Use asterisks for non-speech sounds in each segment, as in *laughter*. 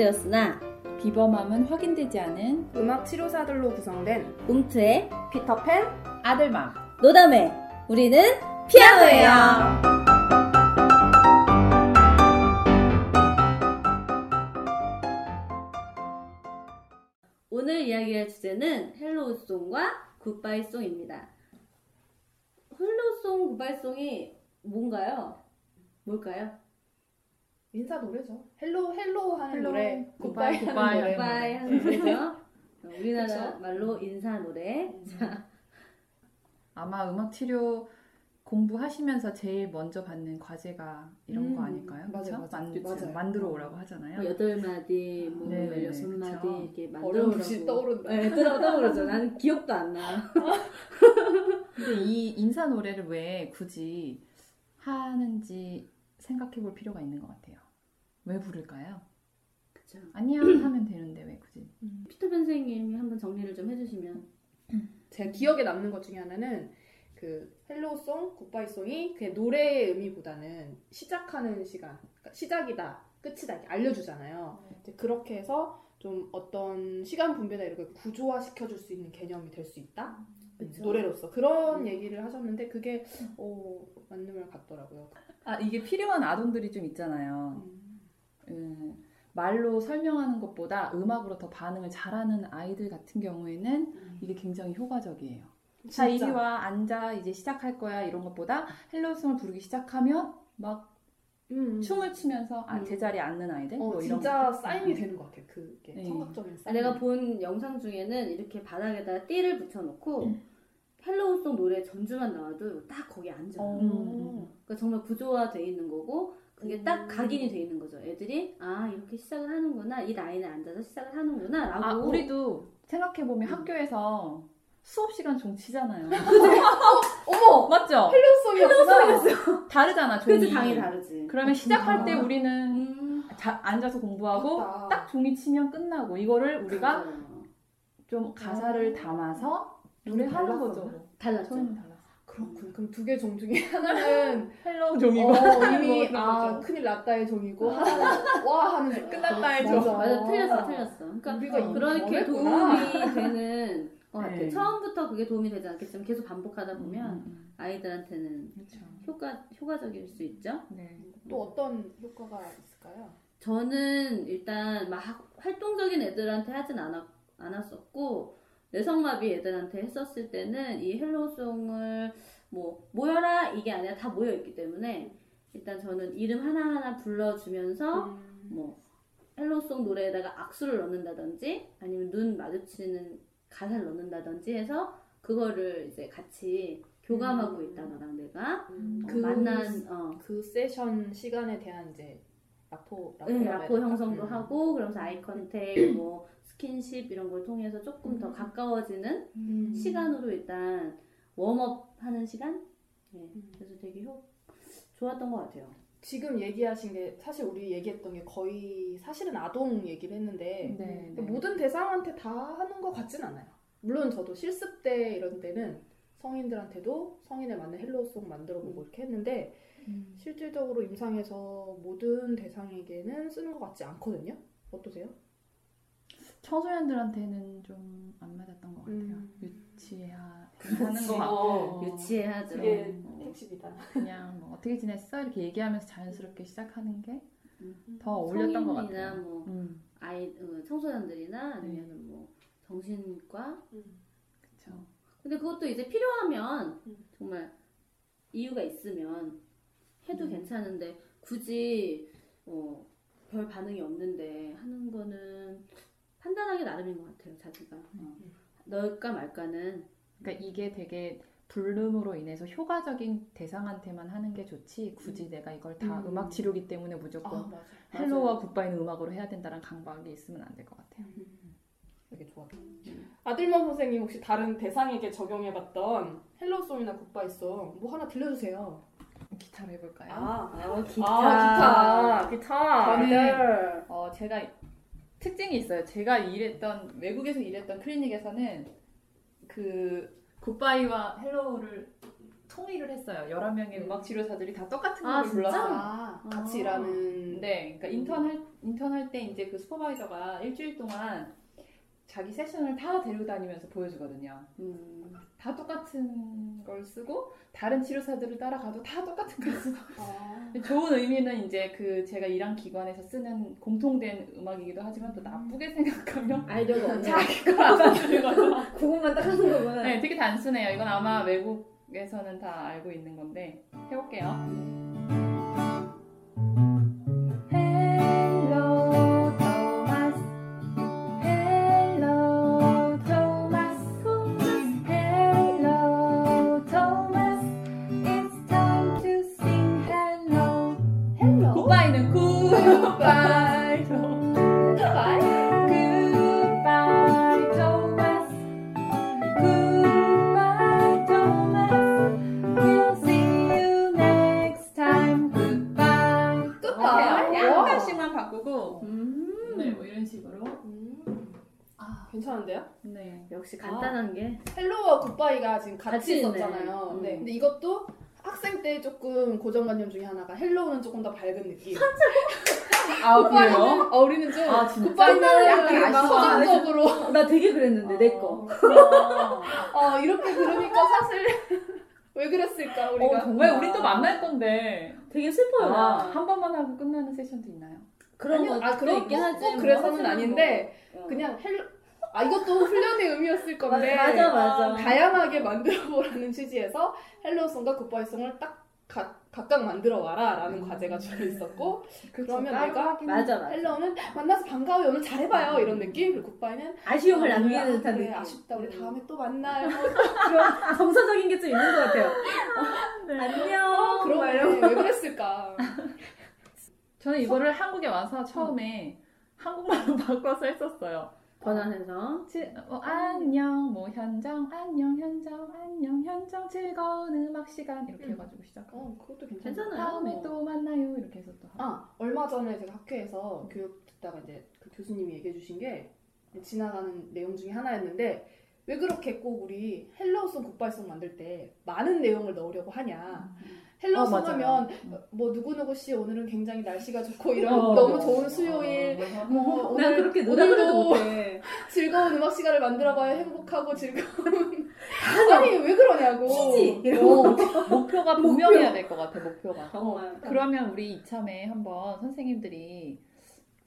확인되었으나 비범함은 확인되지 않은 음악 치료사들로 구성된 움트의 피터팬 아들맘 노담회 우리는 피아노예요. 오늘 이야기할 주제는 헬로우송과 굿바이송입니다. Hello song, goodbye song이 뭔가요? 뭘까요? 인사 노래죠. hello hello 하는 hello, 노래, goodbye, goodbye 하는 goodbye 하는 노래죠. 어, 우리나라 그쵸? 말로 인사 노래. 자, 아마 음악 치료 공부하시면서 제일 먼저 받는 과제가 이런 음, 거 아닐까요? 맞아요. 만, 맞아요. 만들어 오라고 하잖아요. 뭐 여덟 마디, 뭐 네, 네, 열여섯 마디 그쵸. 이렇게 만들어 오라고. 떠오른다. 네, 떠- 떠오르죠. 나는 기억도 안 나. 근데 이 인사 노래를 왜 굳이 하는지 생각해 볼 필요가 있는 것 같아요. 왜 부를까요? 그쵸. 안녕 *clears throat* 하면 되는데 왜 굳이? 피터팬 선생님이 한번 정리를 좀 해주시면. 제 기억에 남는 것 중에 하나는 그 헬로송, 굿바이송이 그 노래의 의미보다는 시작하는 시간, 그러니까 시작이다, 끝이다 이렇게 알려주잖아요. 이제 그렇게 해서 좀 어떤 시간 분배나 이런 걸 구조화 시켜줄 수 있는 개념이 될 수 있다. 그쵸. 노래로서 그런 음. 얘기를 하셨는데 그게 어, 맞는 말 같더라고요. 아 이게 필요한 아동들이 좀 있잖아요. 음, 말로 설명하는 것보다 음악으로 더 반응을 잘하는 아이들 같은 경우에는 이게 굉장히 효과적이에요. 자 이리 진짜. 와 앉아 이제 시작할 거야 이런 것보다 헬로송을 부르기 시작하면 막 음. 춤을 추면서 아, 음. 제자리에 앉는 아이들 어, 뭐 이런 진짜. 사인이 되는 것 같아요. 그게 네. 청각적인 아, 사인. 내가 본 영상 중에는 이렇게 바닥에다 띠를 붙여놓고 음. Hello song 노래 전주만 나와도 딱 거기 앉아요. 어. 음. 그러니까 정말 구조화돼 있는 거고 그게 음. 딱 각인이 돼 있는 거죠. 애들이 아 이렇게 시작을 하는구나 이 라인에 앉아서 시작을 하는구나라고. 아 우리도 생각해 보면 음. 학교에서 수업 시간 종 치잖아요. *laughs* 어머 맞죠? Hello song이었구나. *laughs* 다르잖아 종이. 그지 종이 다르지. 그러면 시작할 때 아. 우리는 음, 자- 앉아서 공부하고 맞다. 딱 종이 치면 끝나고 이거를 우리가 맞아요. 좀 가사를 담아서 노래하는? 거죠. 달랐죠. 그렇군. 그럼 두 개 종 중에 하나는 *laughs* hello 종이고 어, 뭐 이미 아 거죠. 큰일 났다의 종이고 하나는 *laughs* 와 하는 종. 끝났다의 맞아. 종. 맞아 틀렸어 틀렸어. 그러니까 우리가 이미 그렇게 변했구나. 도움이 *laughs* 되는 것 같아. 네. 처음부터 그게 도움이 되지 않겠지만 계속 반복하다 보면 음, 아이들한테는 그렇죠. 효과 효과적일 수 있죠. 네. 또 어떤 효과가 있을까요? 저는 일단 막 활동적인 애들한테 하진 않았, 않았었고 뇌성마비 애들한테 했었을 때는 이 hello song을 뭐 모여라 이게 아니라 다 모여 있기 때문에 일단 저는 이름 하나하나 불러주면서 음. 뭐 hello song 노래에다가 악수를 넣는다든지 아니면 눈 마주치는 가사를 넣는다든지 해서 그거를 이제 같이 교감하고 음. 있다 너랑 내가 음, 어, 그 만난 어, 그 세션 시간에 대한 이제 rapport rapport 네, 라포 형성도 음. 하고 그러면서 eye contact, 뭐 스킨십 이런 걸 통해서 조금 더 음. 가까워지는 음. 시간으로 일단 warm up 하는 시간? 네, 음. 그래서 되게 효, 좋았던 것 같아요. 지금 얘기하신 게 사실 우리 얘기했던 게 거의 사실은 아동 얘기를 했는데 네. 근데 모든 대상한테 다 하는 것 같진 않아요. 물론 저도 실습 때 이런 때는 성인들한테도 성인에 맞는 hello song 만들어보고 이렇게 했는데 음. 실질적으로 임상에서 모든 대상에게는 쓰는 것 같지 않거든요. 어떠세요? 청소년들한테는 좀 안 맞았던 것 같아요. 음. 유치하 하는. 거 같고 어. 유치해하죠. 그게 어. 택시비다. 그냥 뭐 어떻게 지냈어 이렇게 얘기하면서 자연스럽게 시작하는 게더 음. 어울렸던 것 성인이나 같아요. 뭐 음, 아이 어, 청소년들이나 아니면 뭐 정신과 그렇죠. 근데 그것도 이제 필요하면 음. 정말 이유가 있으면 해도 음. 괜찮은데 굳이 어, 별 반응이 없는데 하는 거는 판단하기 나름인 것 같아요 자기가 어. 음. 넣을까 말까는 그러니까 이게 되게 불름으로 인해서 효과적인 대상한테만 하는 게 좋지 굳이 내가 이걸 다 음. 음. 악 치료기 때문에 아 무조건 맞아. 헬로와 굿바이는 음악으로 해야 된다는 강박이 있으면 안 될 것 같아요. 되게 좋아. 아들만 선생님 혹시 다른 대상에게 적용해봤던 hello song이나 goodbye song 뭐 하나 들려주세요. 기타로 해볼까요? 아, 기타 아 기타 기타. 저는 어, 제가 특징이 있어요. 제가 일했던 외국에서 일했던 클리닉에서는 그 goodbye와 hello를 통일을 했어요. 11명의 음악 치료사들이 다 똑같은 아, 곡을. 아, 같이 아. 일하는. 네, 그러니까 인턴 할 인턴 할 때 이제 그 슈퍼바이저가 일주일 동안 자기 세션을 다 데리고 다니면서 보여주거든요. 음. 다 똑같은 걸 쓰고 다른 치료사들을 따라가도 다 똑같은 걸 쓰고 *laughs* 아. 좋은 의미는 이제 그 제가 일한 기관에서 쓰는 공통된 음악이기도 하지만 또 나쁘게 생각하면 아이디어가. 자기 걸 알아주는 거죠. *laughs* 그것만 딱 하는 거구나. 네, 되게 단순해요. 이건 아마 외국에서는 다 알고 있는 건데 해볼게요. 괜찮은데요? 네. 역시 간단한 게. Hello와 goodbye가 지금 같이, 같이. 있었잖아요. 음. 네. 근데 이것도 학생 때 조금 고정관념 중에 하나가 hello는 조금 더 밝은 느낌. *laughs* 아, goodbye는 어, 우리는 좀 아? goodbye는 약간. 서정적으로 나 되게 그랬는데 내 거. 어, 이렇게 들으니까 사실 *laughs* 왜 그랬을까 우리가 어, 정말 우리 또 만날 건데. 되게 슬퍼요. 아, 나. 한 번만 하고 끝나는 session도 있나요? 그런 아니요, 거아 그런 있긴 뭐, 하지. 꼭뭐 그래서는 아닌데 뭐. 어. 그냥 hello 아 이것도 훈련의 의미였을 건데 맞아 맞아. 다양하게 만들어 보라는 취지에서 헬로송과 굿바이송을 딱 가, 각각 만들어 와라라는 과제가 주어 있었고 그러면 내가 맞아 맞아. hello는 만나서 반가워요 오늘 잘해봐요 이런 느낌 그리고 goodbye는 아쉬움을 아, 남기는 그래, 듯한 그래, 느낌. 아쉽다 우리 음. 다음에 또 만나요 *laughs* 그런 정서적인 게 좀 있는 것 같아요. 안녕. 그런 막 이런 왜 그랬을까 저는 이거를 한국에 와서 처음에 한국말로 *laughs* 바꿔서 했었어요. 번안해서. 지, 어, 안녕, 뭐 현정, 안녕 현정, 안녕 현정, 즐거운 음악 시간 이렇게 음. 해가지고 시작. 어 그것도 괜찮아 괜찮아요. 다음에 어. 또 만나요 이렇게 해서 또. 하고. 아 얼마 전에 제가 학교에서 교육 듣다가 이제 그 교수님이 얘기해 주신 게 지나가는 내용 중에 하나였는데 왜 그렇게 꼭 우리 hello song goodbye song 만들 때 많은 내용을 넣으려고 하냐 Hello song 어. 하면 음. 뭐 누구누구 씨 오늘은 굉장히 날씨가 좋고 이런 어, 너무 어, 좋은 어, 수요일 어, 어, 뭐난 오늘 그렇게 오늘도. *laughs* 즐거운 음악 시간을 만들어봐요 행복하고 즐거운 아니 왜 그러냐고 키지 이런 어. 목표가 분명해야 될 것 같아 목표가. 정말. 그러면 우리 이참에 한번 선생님들이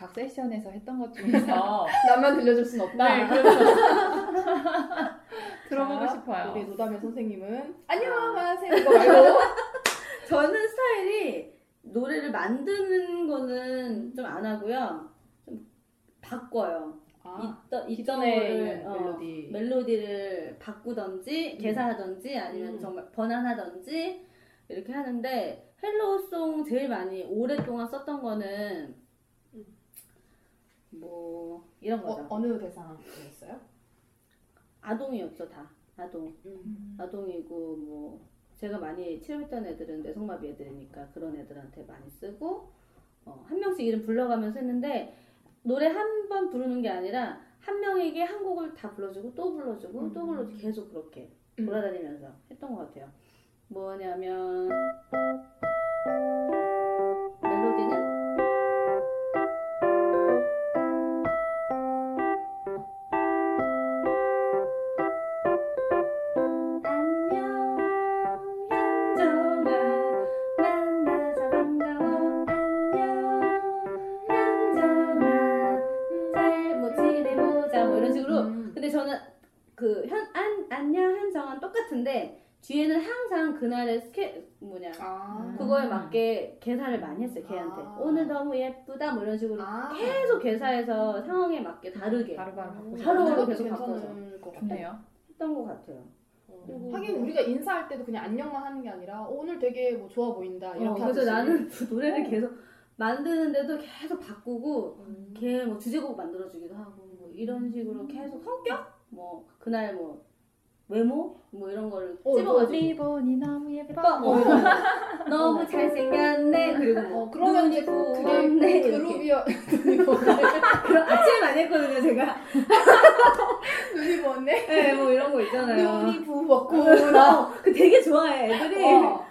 각 세션에서 했던 것 중에서 *laughs* 나만 들려줄 순 없다 네, 그래서 *laughs* 들어보고 자, 싶어요. 우리 노담의 선생님은 안녕하세요 이거 말고 *laughs* 저는 스타일이 노래를 만드는 거는 좀 안 하고요. 좀 바꿔요. 아, 있던 있던 거를, 어, 멜로디 멜로디를 바꾸던지 개사하던지 아니면 음. 정말 번안하던지 이렇게 하는데 Hello song 제일 많이 오랫동안 썼던 거는 음. 뭐 이런 거죠. 어, 어느 대상이었어요? 아동이었죠 다 아동. 음. 아동이고 뭐 제가 많이 치료했던 애들은 뇌성마비 애들이니까 그런 애들한테 많이 쓰고 어, 한 명씩 이름 불러가면서 했는데 노래 한 번 부르는 게 아니라 한 명에게 한 곡을 다 불러주고 또 불러주고 또 음. 불러주고 계속 그렇게 음. 돌아다니면서 했던 것 같아요. 뭐냐면 근데 저는 그 현, 안, 안녕 현정은 똑같은데 뒤에는 항상 그날의 스케 뭐냐 아. 그거에 맞게 개사를 많이 했어요 걔한테 아. 오늘 너무 예쁘다 뭐 이런 식으로 아. 계속 개사해서 상황에 맞게 다르게 바로바로 바꾸고 바로 그것도 계속 같아요. 좋네요. 했던 것 같아요. 어. 그리고 하긴 뭐- 우리가 인사할 때도 그냥 안녕만 하는 게 아니라 어, 오늘 되게 뭐 좋아 보인다 이렇게 어, 그래서. 나는 그 노래를 어. 계속 만드는데도 계속 바꾸고 음. 걔뭐 주제곡 만들어주기도 하고 뭐 이런 식으로 계속 성격 뭐 그날 뭐 외모 뭐 이런 거를 어, 찝어가지고 리본이 *laughs* 너무 예뻐. 뭐 이런 거. 너무 잘생겼네 그리고 뭐 어, 그러면 눈이 이제 그게 부었네 이렇게 그룹이야. 그런 아침에 많이 했거든요 제가 *laughs* 눈이 부었네. 네, 뭐 이런 거 있잖아요. 눈이 부었구나. 그 되게 좋아해, 애들이. 어.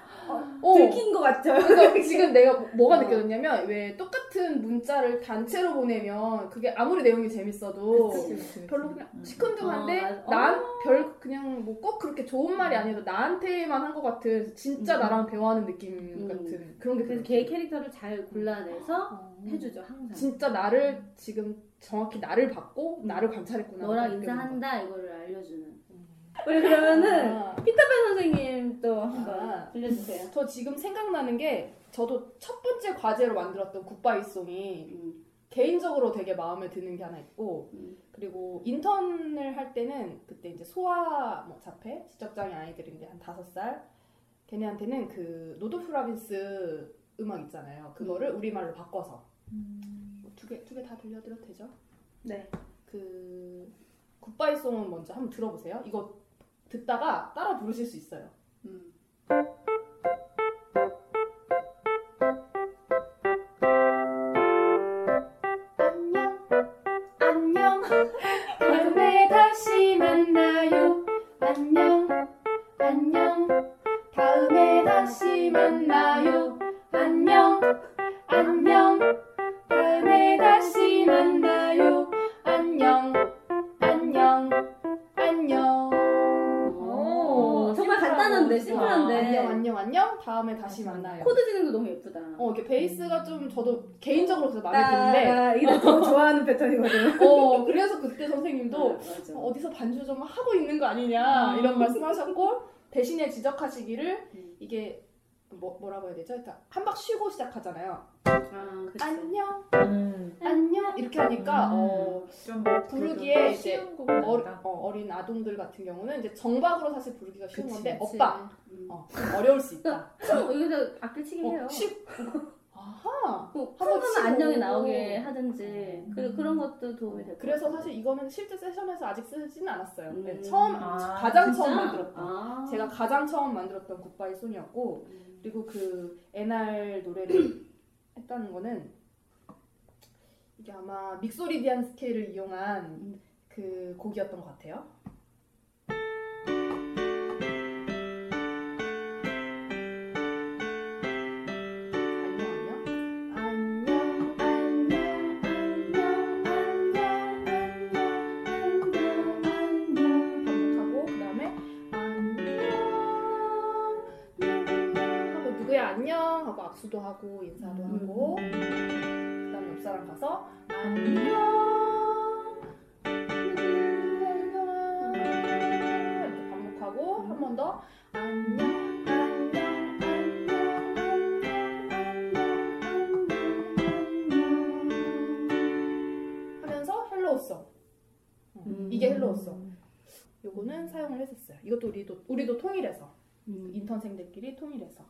어. 들킨 것 같죠? 그러니까 *laughs* 지금 내가 뭐가 어. 느껴졌냐면 왜 똑같은 문자를 단체로 보내면 그게 아무리 내용이 재밌어도 그치, 그치. 별로 그냥 음. 시큰둥한데 어, 맞아. 난별 그냥 뭐 꼭 그렇게 좋은 말이 아니라 나한테만 한 것 같은 진짜 음. 나랑 대화하는 느낌 음. 같은 그런 게 그래서. 걔 캐릭터를 잘 골라내서 어. 해주죠, 항상. 진짜 나를 지금 정확히 나를 봤고 나를 관찰했구나. 너랑. 인사한다, 이거를 알려주는. 음. 우리 그러면은 아. 피터팬 선생님 또 한번 아. 들려주세요. 저 지금 생각나는 게 저도 첫 번째 과제로 만들었던 goodbye song이 음. 개인적으로 되게 마음에 드는 게 하나 있고 음. 그리고 인턴을 할 때는 그때 이제 소아 뭐 자폐 지적장애 아이들인데 한 다섯 살 걔네한테는 그 노도프 로빈스 음악 있잖아요 그거를 우리말로 바꿔서 음. 두개 두 개 다 들려드려도 되죠? 네. 그 굿바이송은 먼저 한번 들어보세요 이거 듣다가 따라 부르실 수 있어요 음. 다시 만나요 코드 진행도 너무 예쁘다. 어 이렇게 베이스가 좀 저도 개인적으로 그래서 마음에 드는데 나 이거 더 *laughs* 좋아하는 패턴이거든. *laughs* 어 그래서 그때 선생님도 맞아. 어, 어디서 반주 좀 하고 있는 거 아니냐 음. 이런 말씀하셨고 대신에 지적하시기를 음. 이게 뭐, 뭐라고 해야 되죠? 일단 한박 쉬고 시작하잖아요. 아, 그치. 안녕 음. 안녕 이렇게 하니까 음. 어, 좀 부르기에 이제 어. 어, 린 아동들 같은 경우는 이제 정박으로 사실 부르기가 쉬운 그치, 건데 그치. 오빠 음. 어, 좀 어려울 수 있다. *laughs* 쿵! 여기서 악기 치긴 해요. 어, 쉽 아하 뭐. 하면 안녕이 나오게 하든지. 음. 그, 그런 것도 도움이 될것 그래서. 사실 이거는 실제 세션에서 아직 쓰지는 않았어요. 음. 네, 처음 아, 가장 진짜? 처음 만들었던 아. 제가 가장 처음 만들었던 굿바이 송이었고 음. 그리고 그 NR 노래를 *clears throat* 했다는 거는 이게 아마 믹소리디안 스케일을 이용한 음. 그 곡이었던 것 같아요. 하고 악수도 하고 인사도 음. 하고. 그다음에 옆 사람 가서 안녕 이렇게 반복하고 한 번 더 안녕 음. 이게 hello song 요거는 사용을 했었어요. 이것도 우리도 우리도 통일해서. 음. 인턴생들끼리 통일해서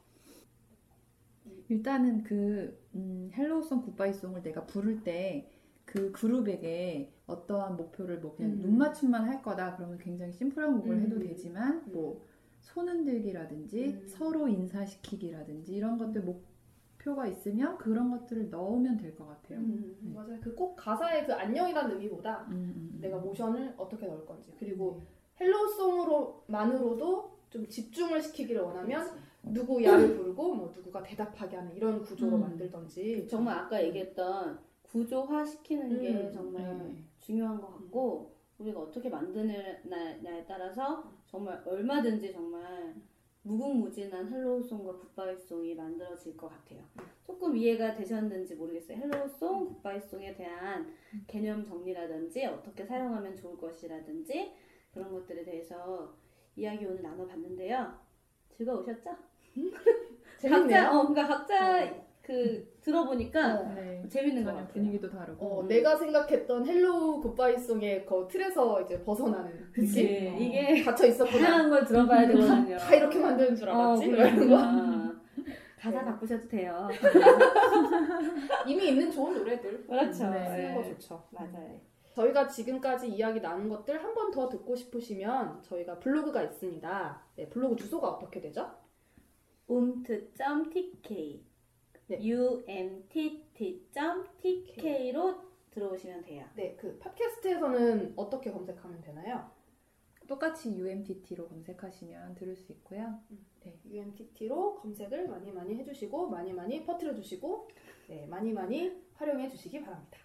일단은 그 음, hello song goodbye song을 내가 부를 때 그 그룹에게 어떠한 목표를 뭐 그냥 음. 눈 맞춤만 할 거다 그러면 굉장히 심플한 곡을 음. 해도 되지만 뭐 손흔들기라든지 음. 서로 인사시키기라든지 이런 것들 목표가 있으면 그런 것들을 넣으면 될 것 같아요. 음. 네. 맞아요 그 꼭 가사의 그 안녕이라는 의미보다 음, 음, 음. 내가 모션을 어떻게 넣을 건지 그리고 네. hello song으로만으로도 좀 집중을 시키기를 원하면 누구 야를 부르고 뭐 누구가 대답하게 하는 이런 구조로 음. 만들던지 정말 아까 얘기했던 구조화 시키는 게 음. 정말 네. 중요한 것 같고 우리가 어떻게 만드느냐에 따라서 정말 얼마든지 정말 무궁무진한 헬로우송과 굿바이송이 만들어질 것 같아요. 조금 이해가 되셨는지 모르겠어요. Hello song, goodbye song에 대한 개념 정리라든지 어떻게 사용하면 좋을 것이라든지 그런 것들에 대해서 이야기 오늘 나눠봤는데요. 즐거우셨죠? 재밌네요. 각자, 어, 그러니까 각자 어. 그 들어보니까 어. 네. 재밌는 것 전혀 같아요. 분위기도 다르고 어, 음. 내가 생각했던 hello goodbye song의 그 틀에서 이제 벗어나는 그치. 느낌? 어. 이게 *laughs* 갇혀 있었구나. 다양한 걸 들어봐야 *laughs* 되거든요. 다 이렇게 만드는 줄 알았지? 어, 이러는 거. 그러니까. 가사 바꾸셔도 돼요. *laughs* 이미 있는 좋은 노래들 그렇죠. 네. 쓰는 거 네. 좋죠. 맞아요. 저희가 지금까지 이야기 나눈 것들 한 번 더 듣고 싶으시면 저희가 블로그가 있습니다. 네, 블로그 주소가 어떻게 되죠? umtt.tk 네. umtt.tk로 네. 들어오시면 돼요. 네, 그 팟캐스트에서는 어떻게 검색하면 되나요? 똑같이 UMTT로 검색하시면 들을 수 있고요. 음. 네. UMTT로 검색을 많이 많이 해주시고 많이 많이 퍼뜨려 주시고 네, 많이 많이 활용해 주시기 바랍니다.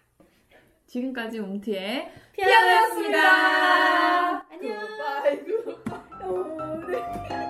지금까지 움트의 피아노였습니다. 안녕. 굿바이, 굿바이. *laughs* 네.